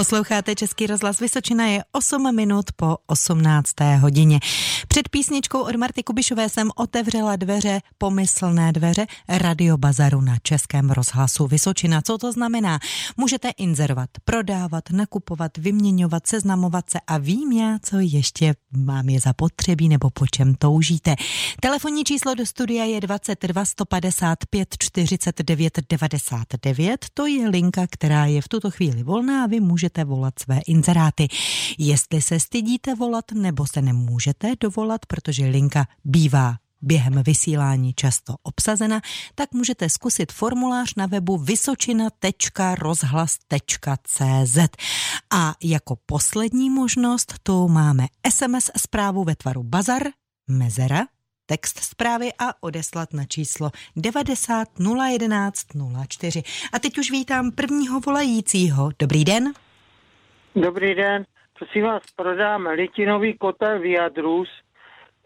Posloucháte Český rozhlas Vysočina je 8 minut po 18. hodině. Před písničkou od Marty Kubišové jsem otevřela dveře, pomyslné dveře Radio Bazaru na Českém rozhlasu Vysočina. Co to znamená? Můžete inzerovat, prodávat, nakupovat, vyměňovat, seznamovat se a vím já, co ještě mám je zapotřebí nebo po čem toužíte. Telefonní číslo do studia je 22 155 49 99. To je linka, která je v tuto chvíli volná a vy můžete volat své inzeráty. Jestli se stydíte volat nebo se nemůžete dovolat, protože linka bývá během vysílání často obsazena, tak můžete zkusit formulář na webu vysočina.rozhlas.cz. A jako poslední možnost tu máme SMS zprávu ve tvaru bazar, mezera, text zprávy a odeslat na číslo 90 011 04. A teď už vítám prvního volajícího. Dobrý den. Dobrý den. Prosím vás, prodám litinový kotel Viadrus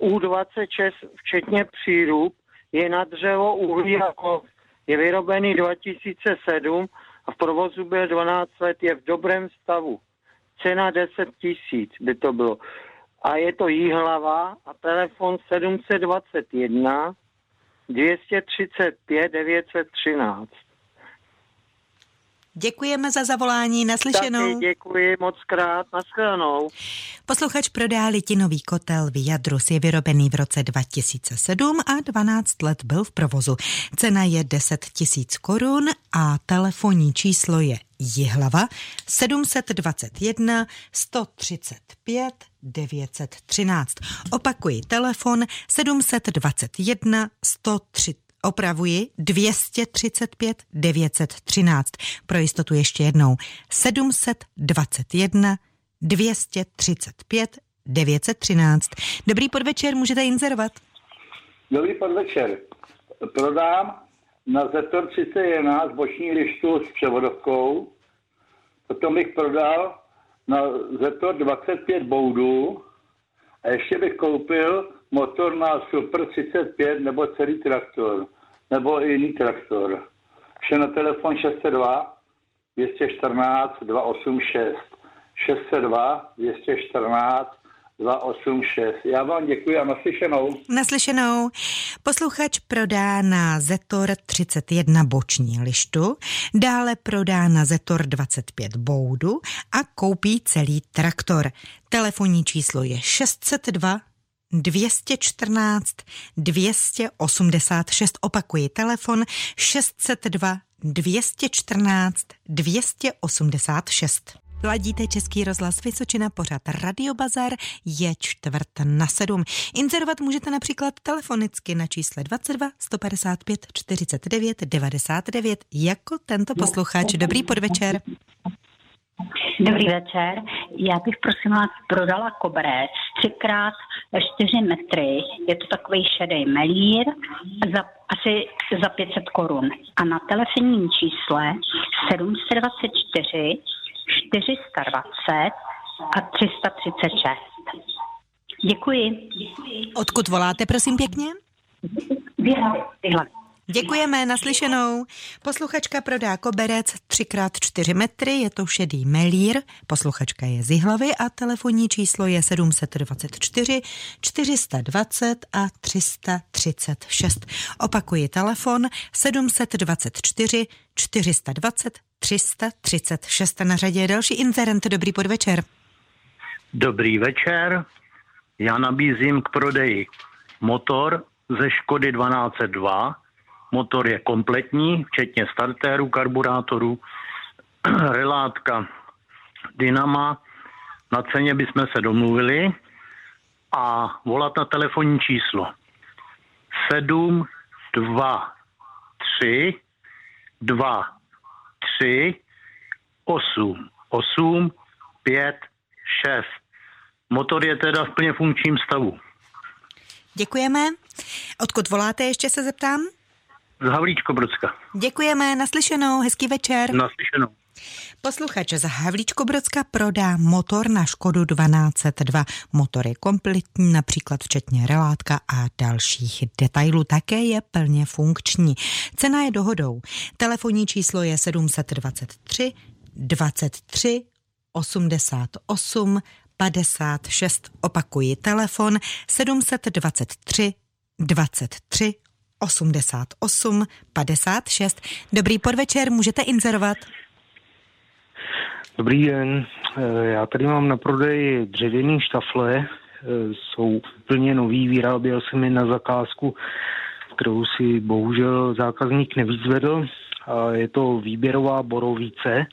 U26, včetně přírůb. Je na dřevo uhlí jako je vyrobený 2007 a v provozu byl 12 let, je v dobrém stavu. Cena 10 tisíc by to bylo a je to Jíhlava a telefon 721 235 913. Děkujeme za zavolání, naslyšenou. Taky děkuji moc krát, nashledanou. Posluchač prodá litinový kotel Viadrus je vyrobený v roce 2007 a 12 let byl v provozu. Cena je 10 tisíc korun a telefonní číslo je Jihlava 721 135 913. Opakuji telefon 721 130 opravuji 235 913. Pro jistotu ještě jednou 721 235 913. Dobrý podvečer, můžete inzerovat. Dobrý podvečer. Prodám na Zetor 31 boční lištu s převodovkou. Potom bych prodal na Zetor 25 boudů a ještě bych koupil motor na Super 35 nebo celý traktor nebo i jiný traktor. Vše na telefon 602 214 286. 602 214 286. Já vám děkuji a naslyšenou. Naslyšenou. Posluchač prodá na Zetor 31 boční lištu, dále prodá na Zetor 25 boudu a koupí celý traktor. Telefonní číslo je 602 214 286. Opakuji telefon 602 214 286. Ladíte Český rozhlas Vysočina, pořad Radiobazar je čtvrt na sedm. Inzerovat můžete například telefonicky na čísle 22 155 49 99 jako tento posluchač. Dobrý podvečer. Dobrý večer. Já bych prosím vás prodala koberec 3x4 metry. Je to takový šedý melír za, asi za 500 korun. A na telefonním čísle 724 420 a 336. Děkuji. Odkud voláte, prosím pěkně? Vyhlavy. Děkujeme, naslyšenou. Posluchačka prodá koberec 3x4 metry, je to šedý melír. Posluchačka je z Jihlavy a telefonní číslo je 724 420 a 336. Opakuji telefon 724 420 336. Na řadě je další inzerent. Dobrý podvečer. Dobrý večer. Já nabízím k prodeji motor ze Škody 1202 Motor je kompletní, včetně startéru, karburátoru, relátka, dynama. Na ceně bychom se domluvili a volat na telefonní číslo 7 2 3 2 3 8 8 5 6. Motor je teda v plně funkčním stavu. Děkujeme. Odkud voláte, ještě se zeptám? Z Havlíčko-Brodska. Děkujeme, naslyšenou, hezký večer. Naslyšenou. Posluchač z Havlíčko-Brodska prodá motor na Škodu 1202. Motor je kompletní, například včetně relátka a dalších detailů. Také je plně funkční. Cena je dohodou. Telefonní číslo je 723 23 88 56. Opakuji telefon 723 23 88 56. Dobrý podvečer, můžete inzerovat. Dobrý den, eh, já tady mám na prodej dřevěný štafle, eh, jsou úplně nový, vyráběl jsem je na zakázku, kterou si bohužel zákazník nevyzvedl. Je to výběrová borovice,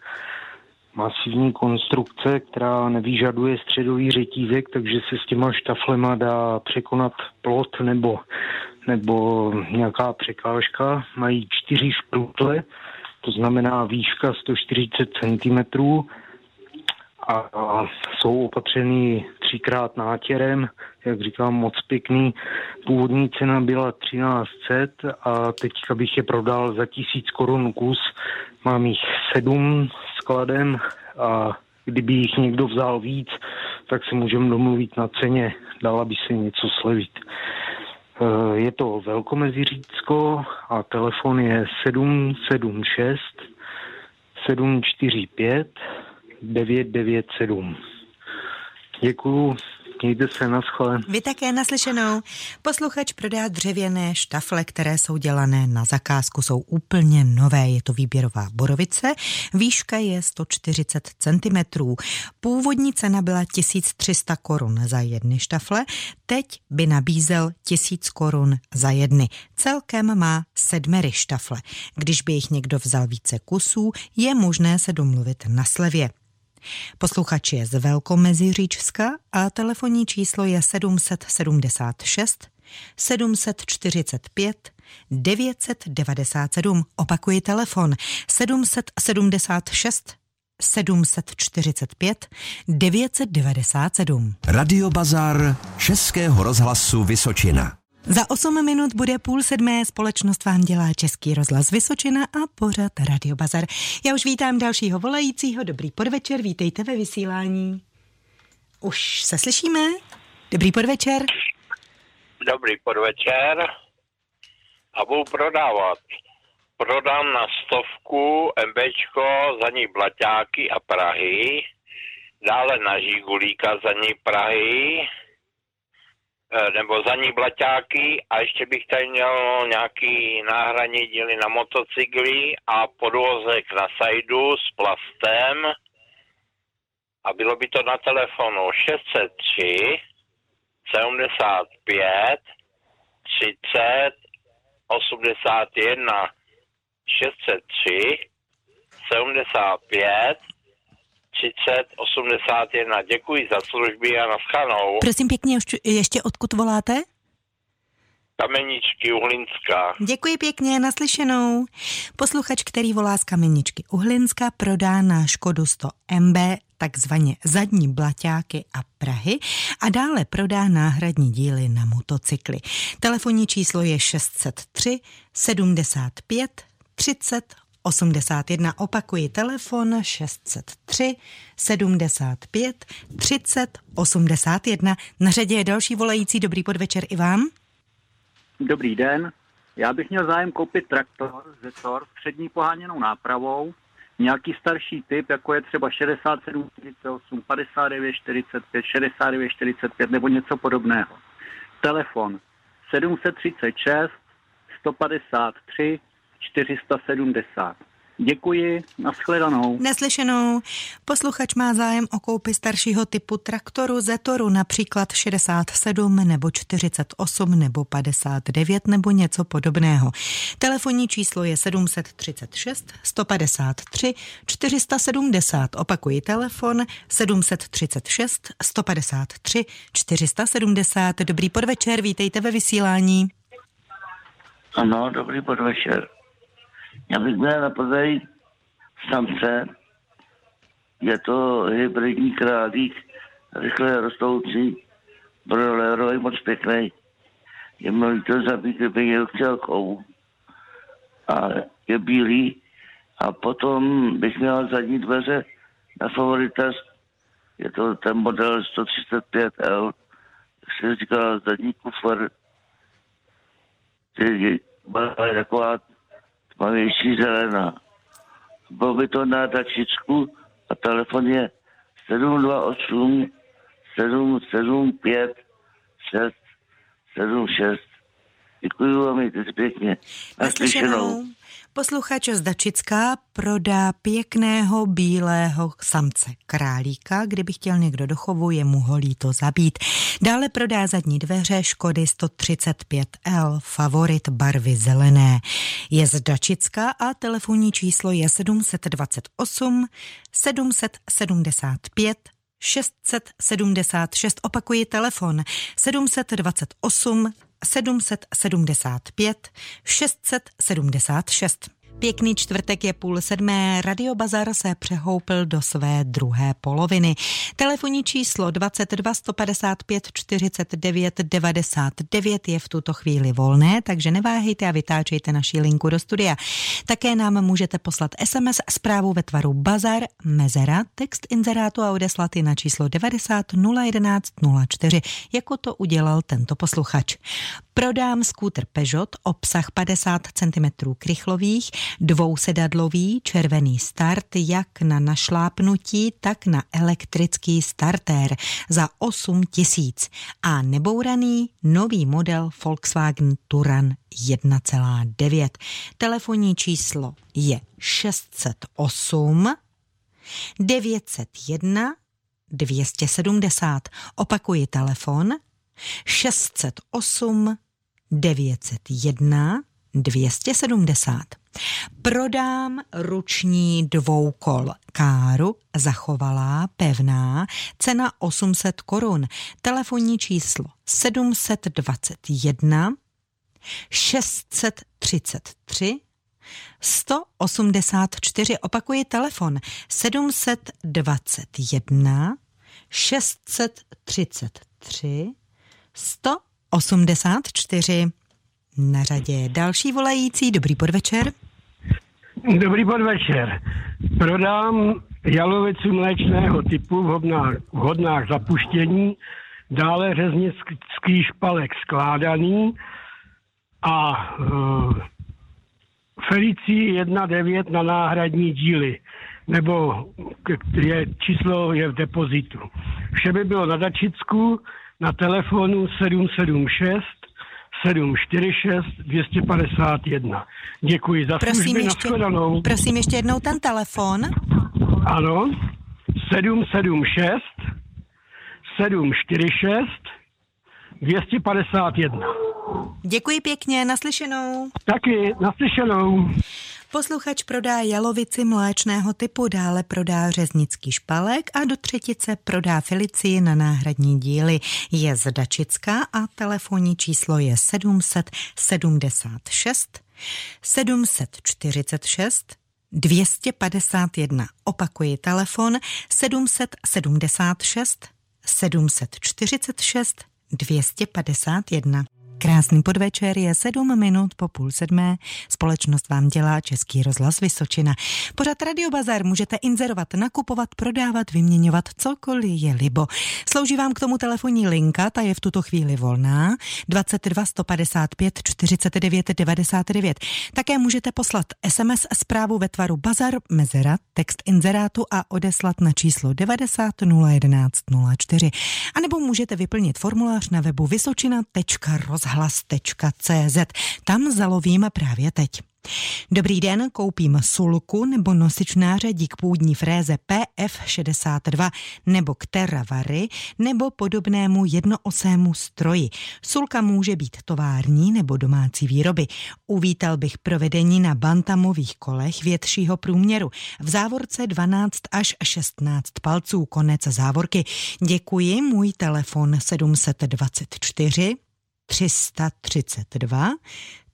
masivní konstrukce, která nevyžaduje středový řetízek, takže se s těma štaflema dá překonat plot nebo, nebo nějaká překážka. Mají čtyři šprutle, to znamená výška 140 cm a, jsou opatřený třikrát nátěrem, jak říkám, moc pěkný. Původní cena byla 1300 a teďka bych je prodal za 1000 korun kus. Mám jich sedm skladem a kdyby jich někdo vzal víc, tak se můžeme domluvit na ceně, dala by se něco slevit. Eh, je to Velkomeziřícko a telefon je 776 745 997. Děkuju Mějte se, naschle. Vy také naslyšenou. Posluchač prodá dřevěné štafle, které jsou dělané na zakázku, jsou úplně nové. Je to výběrová borovice, výška je 140 cm. Původní cena byla 1300 korun za jedny štafle, teď by nabízel 1000 korun za jedny. Celkem má sedmery štafle. Když by jich někdo vzal více kusů, je možné se domluvit na slevě. Posluchač je z Velkomeziříčska a telefonní číslo je 776 745 997. Opakuji telefon 776 745 997. Radio Bazar Českého rozhlasu Vysočina. Za 8 minut bude půl sedmé, společnost vám dělá Český rozhlas Vysočina a pořad Radio Bazar. Já už vítám dalšího volajícího, dobrý podvečer, vítejte ve vysílání. Už se slyšíme? Dobrý podvečer. Dobrý podvečer a budu prodávat. Prodám na stovku MBčko za ní Blaťáky a Prahy, dále na Žigulíka za ní Prahy, nebo za ní blaťáky a ještě bych tady měl nějaký náhradní díly na motocykly a podvozek na sajdu s plastem. A bylo by to na telefonu 603 75 30 81 603 75 30 81. Děkuji za služby a naschanou. Prosím pěkně, ještě odkud voláte? Kameničky Uhlinská. Děkuji pěkně, naslyšenou. Posluchač, který volá z Kameničky Uhlinska, prodá na Škodu 100 MB takzvaně zadní blaťáky a Prahy a dále prodá náhradní díly na motocykly. Telefonní číslo je 603 75 30 81. Opakuji telefon 603 75 30 81. Na řadě je další volající. Dobrý podvečer i vám. Dobrý den. Já bych měl zájem koupit traktor Zetor s přední poháněnou nápravou, nějaký starší typ, jako je třeba 67, 48, 59, 45, 69, 45 nebo něco podobného. Telefon 736 153 470. Děkuji, nashledanou. Neslyšenou. Posluchač má zájem o koupy staršího typu traktoru Zetoru, například 67 nebo 48 nebo 59 nebo něco podobného. Telefonní číslo je 736 153 470. Opakuji telefon 736 153 470. Dobrý podvečer, vítejte ve vysílání. Ano, dobrý podvečer. Já bych měl na samce. Je to hybridní králík, rychle rostoucí, broilerový, moc pěkný. Je mluvý to zabít, kdyby jel celkou. A je bílý. A potom bych měl zadní dveře na favoritas. Je to ten model 135L. Jak se říká, zadní kufr. Je taková tmavější zelená. Bylo by to na dačičku a telefon je 728 775 6 76. Děkuji vám, mějte se pěkně. Naslyšenou. Posluchač z Dačická prodá pěkného bílého samce králíka. Kdyby chtěl někdo do chovu, je mu holí to zabít. Dále prodá zadní dveře Škody 135L, favorit barvy zelené. Je z Dačická a telefonní číslo je 728 775 676. Opakuji telefon 728 775 676. Pěkný čtvrtek je půl sedmé, Radio Bazar se přehoupil do své druhé poloviny. Telefonní číslo 22 155 49 99 je v tuto chvíli volné, takže neváhejte a vytáčejte naši linku do studia. Také nám můžete poslat SMS zprávu ve tvaru Bazar Mezera, text inzerátu a odeslat na číslo 90 011 04, jako to udělal tento posluchač. Prodám skútr Peugeot, obsah 50 cm krychlových, dvousedadlový červený start jak na našlápnutí, tak na elektrický startér za 8 tisíc a nebouraný nový model Volkswagen Turan 1,9. Telefonní číslo je 608 901 270. Opakuji telefon 608 901 270. Prodám ruční dvoukol káru, zachovalá, pevná, cena 800 korun, telefonní číslo 721 633 184, opakuji telefon 721 633 184. Na řadě další volající. Dobrý podvečer. Dobrý podvečer. Prodám jalovicu mléčného typu v hodnách, v hodnách zapuštění, dále řeznický špalek skládaný a uh, Felicí 1.9 na náhradní díly, nebo je, číslo je v depozitu. Vše by bylo na Dačicku, na telefonu 776 746 251. Děkuji za prosím služby, ještě, nashledanou. Prosím ještě jednou ten telefon. Ano, 776 746 251. Děkuji pěkně, naslyšenou. Taky, naslyšenou. Posluchač prodá jalovici mléčného typu, dále prodá řeznický špalek a do třetice prodá Felicii na náhradní díly. Je z Dačická a telefonní číslo je 776 746 251. Opakuji telefon 776 746 251. Krásný podvečer je sedm minut po půl sedmé. Společnost vám dělá Český rozhlas Vysočina. Pořad Radio Bazar můžete inzerovat, nakupovat, prodávat, vyměňovat cokoliv je libo. Slouží vám k tomu telefonní linka, ta je v tuto chvíli volná. 22 155 49 99. Také můžete poslat SMS zprávu ve tvaru Bazar Mezera, text inzerátu a odeslat na číslo 90 011 04. A nebo můžete vyplnit formulář na webu vysočina.rozhlas rozhlas.cz. Tam zalovím právě teď. Dobrý den, koupím sulku nebo nosič nářadí k půdní fréze PF62 nebo k teravary nebo podobnému jednoosému stroji. Sulka může být tovární nebo domácí výroby. Uvítal bych provedení na bantamových kolech většího průměru. V závorce 12 až 16 palců konec závorky. Děkuji, můj telefon 724 332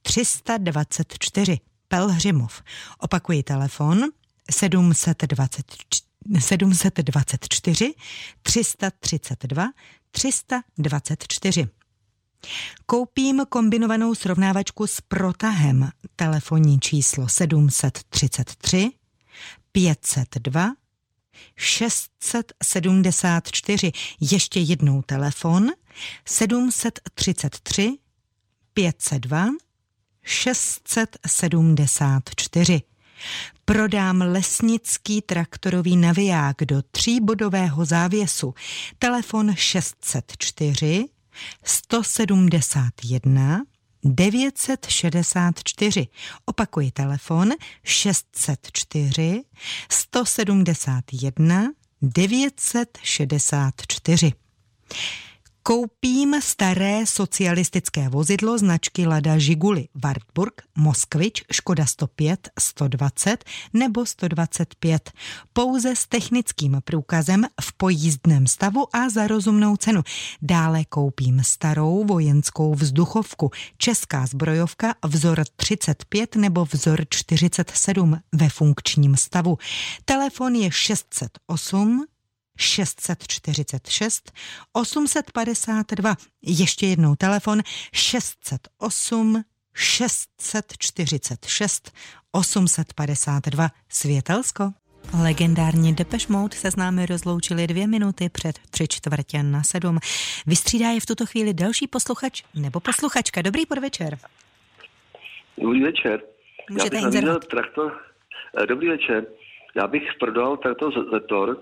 324 Pelhřimov. Opakuji telefon 724 724 332 324. Koupím kombinovanou srovnávačku s protahem. Telefonní číslo 733 502 674. Ještě jednou telefon 733 502 674. Prodám lesnický traktorový naviják do tříbodového závěsu. Telefon 604 171 964. Opakuji telefon 604 171 964. Koupím staré socialistické vozidlo značky Lada Žiguli, Wartburg, Moskvič, Škoda 105, 120 nebo 125. Pouze s technickým průkazem v pojízdném stavu a za rozumnou cenu. Dále koupím starou vojenskou vzduchovku, česká zbrojovka vzor 35 nebo vzor 47 ve funkčním stavu. Telefon je 608 646 852. Ještě jednou telefon 608 646 852. Světelsko. Legendární Depeche Mode se s námi rozloučili dvě minuty před tři čtvrtě na sedm. Vystřídá je v tuto chvíli další posluchač nebo posluchačka. Dobrý podvečer. Dobrý večer. Můžete Já bych traktor. Eh, dobrý večer. Já bych prodal traktor Zetor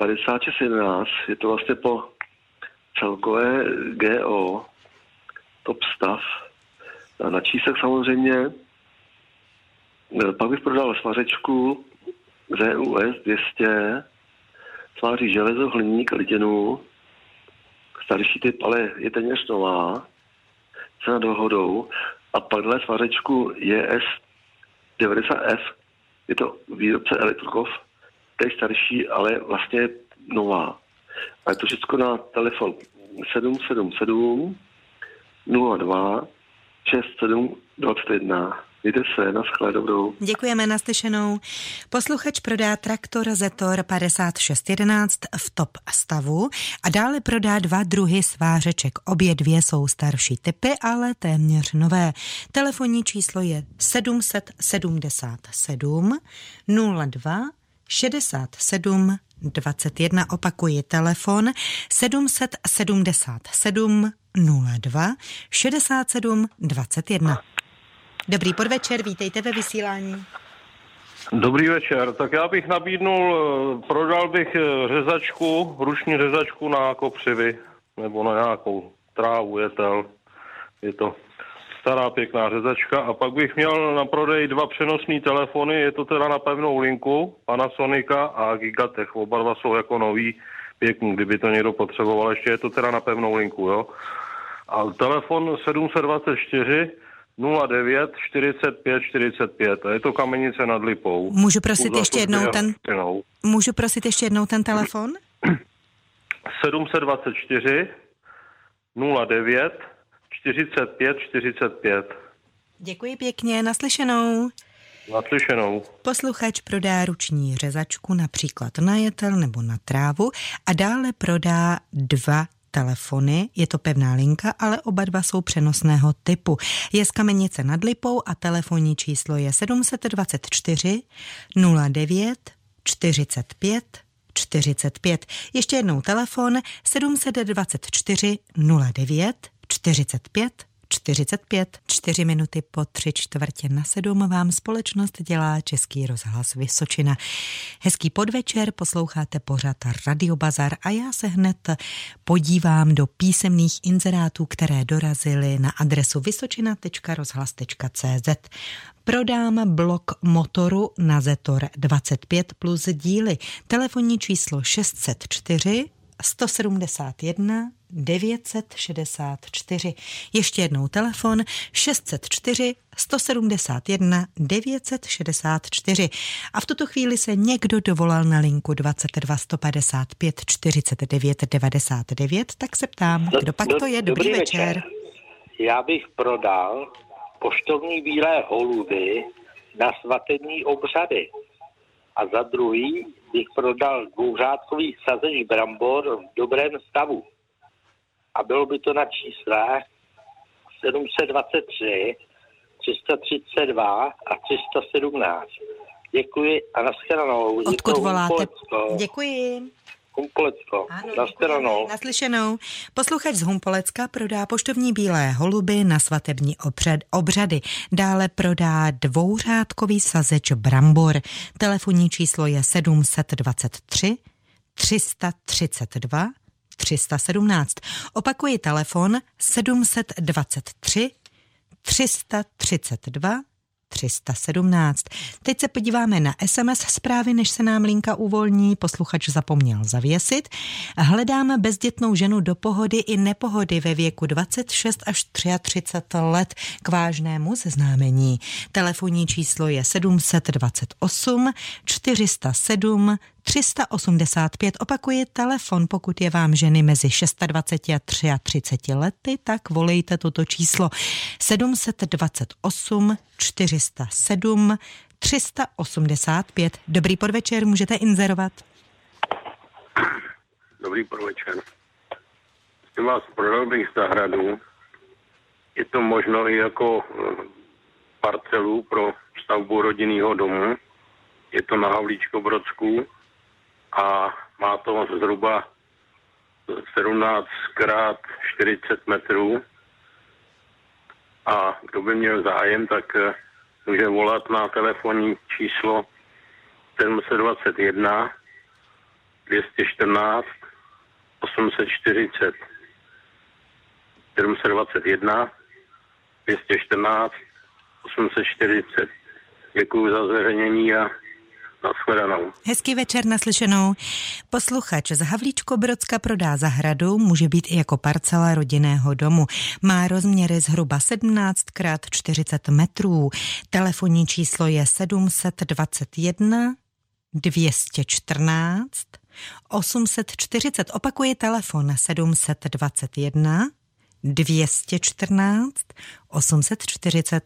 5611, je to vlastně po celkové GO, top stav. A na čísek samozřejmě. Pak bych prodal svařečku ZUS 200, sváří železo, hliník, litinu, starší typ, ale je téměř nová, cena dohodou. A pak dle svařečku JS 90F, je to výrobce Elektrokov, je starší, ale vlastně nová. A je to všechno na telefon 777 02 67 21. Mějte se, naschle, dobrou. Děkujeme naslyšenou. Posluchač prodá traktor Zetor 5611 v top stavu a dále prodá dva druhy svářeček. Obě dvě jsou starší typy, ale téměř nové. Telefonní číslo je 777 02 67 21. Opakuji telefon 777 02 67 21. Dobrý podvečer, vítejte ve vysílání. Dobrý večer. Tak já bych nabídnul, eh, prodal bych eh, řezačku, ruční řezačku na kopřivy, nebo na nějakou trávu, jetel. Je to stará pěkná řezačka a pak bych měl na prodej dva přenosní telefony, je to teda na pevnou linku, Panasonica a Gigatech, oba dva jsou jako nový, pěkný, kdyby to někdo potřeboval, ještě je to teda na pevnou linku, jo. A telefon 724 09 45 45 a je to kamenice nad Lipou. Můžu prosit ještě jednou ten, můžu prosit ještě jednou ten telefon? 724 09 45 45. Děkuji pěkně, naslyšenou. Naslyšenou. Posluchač prodá ruční řezačku například na jetel nebo na trávu a dále prodá dva telefony, je to pevná linka, ale oba dva jsou přenosného typu. Je z Kamenice nad Lipou a telefonní číslo je 724 09 45 45. Ještě jednou telefon 724 09 45 45, 4 minuty po tři čtvrtě na sedm vám společnost dělá Český rozhlas Vysočina. Hezký podvečer, posloucháte pořad Radio Bazar a já se hned podívám do písemných inzerátů, které dorazily na adresu vysočina.rozhlas.cz. Prodám blok motoru na Zetor 25 plus díly. Telefonní číslo 604 171 964. Ještě jednou telefon 604 171 964. A v tuto chvíli se někdo dovolal na linku 22 155 49 99, tak se ptám, kdo pak to je. Dobrý, Dobrý večer. večer. Já bych prodal poštovní bílé holuby na svatební obřady. A za druhý bych prodal dvouřádkový sazeň brambor v dobrém stavu a bylo by to na čísle 723, 332 a 317. Děkuji a nashledanou. Odkud voláte? Děkuji. Humpolecka. Naschledanou. Naslyšenou. Posluchač z Humpolecka prodá poštovní bílé holuby na svatební obřad, obřady. Dále prodá dvouřádkový sazeč brambor. Telefonní číslo je 723 332 317. Opakuji telefon 723 332 317. Teď se podíváme na SMS zprávy, než se nám linka uvolní. Posluchač zapomněl zavěsit. Hledáme bezdětnou ženu do pohody i nepohody ve věku 26 až 33 let k vážnému seznámení. Telefonní číslo je 728 407 385 opakuje telefon, pokud je vám ženy mezi 26 a 33 lety, tak volejte toto číslo 728 407 385. Dobrý podvečer, můžete inzerovat. Dobrý podvečer. Jsem vás prodal bych zahradu. Je to možno i jako eh, parcelu pro stavbu rodinného domu. Je to na Havlíčko Brodsku a má to zhruba 17 krát 40 metrů. A kdo by měl zájem, tak eh, může volat na telefonní číslo 721 214 840 721 214 840. Děkuji za zveřejnění a Naschledanou. Hezký večer naslyšenou. Posluchač z Havlíčko-Brodska prodá zahradu, může být i jako parcela rodinného domu. Má rozměry zhruba 17 x 40 metrů. Telefonní číslo je 721 214 840. Opakuje telefon 721 214 840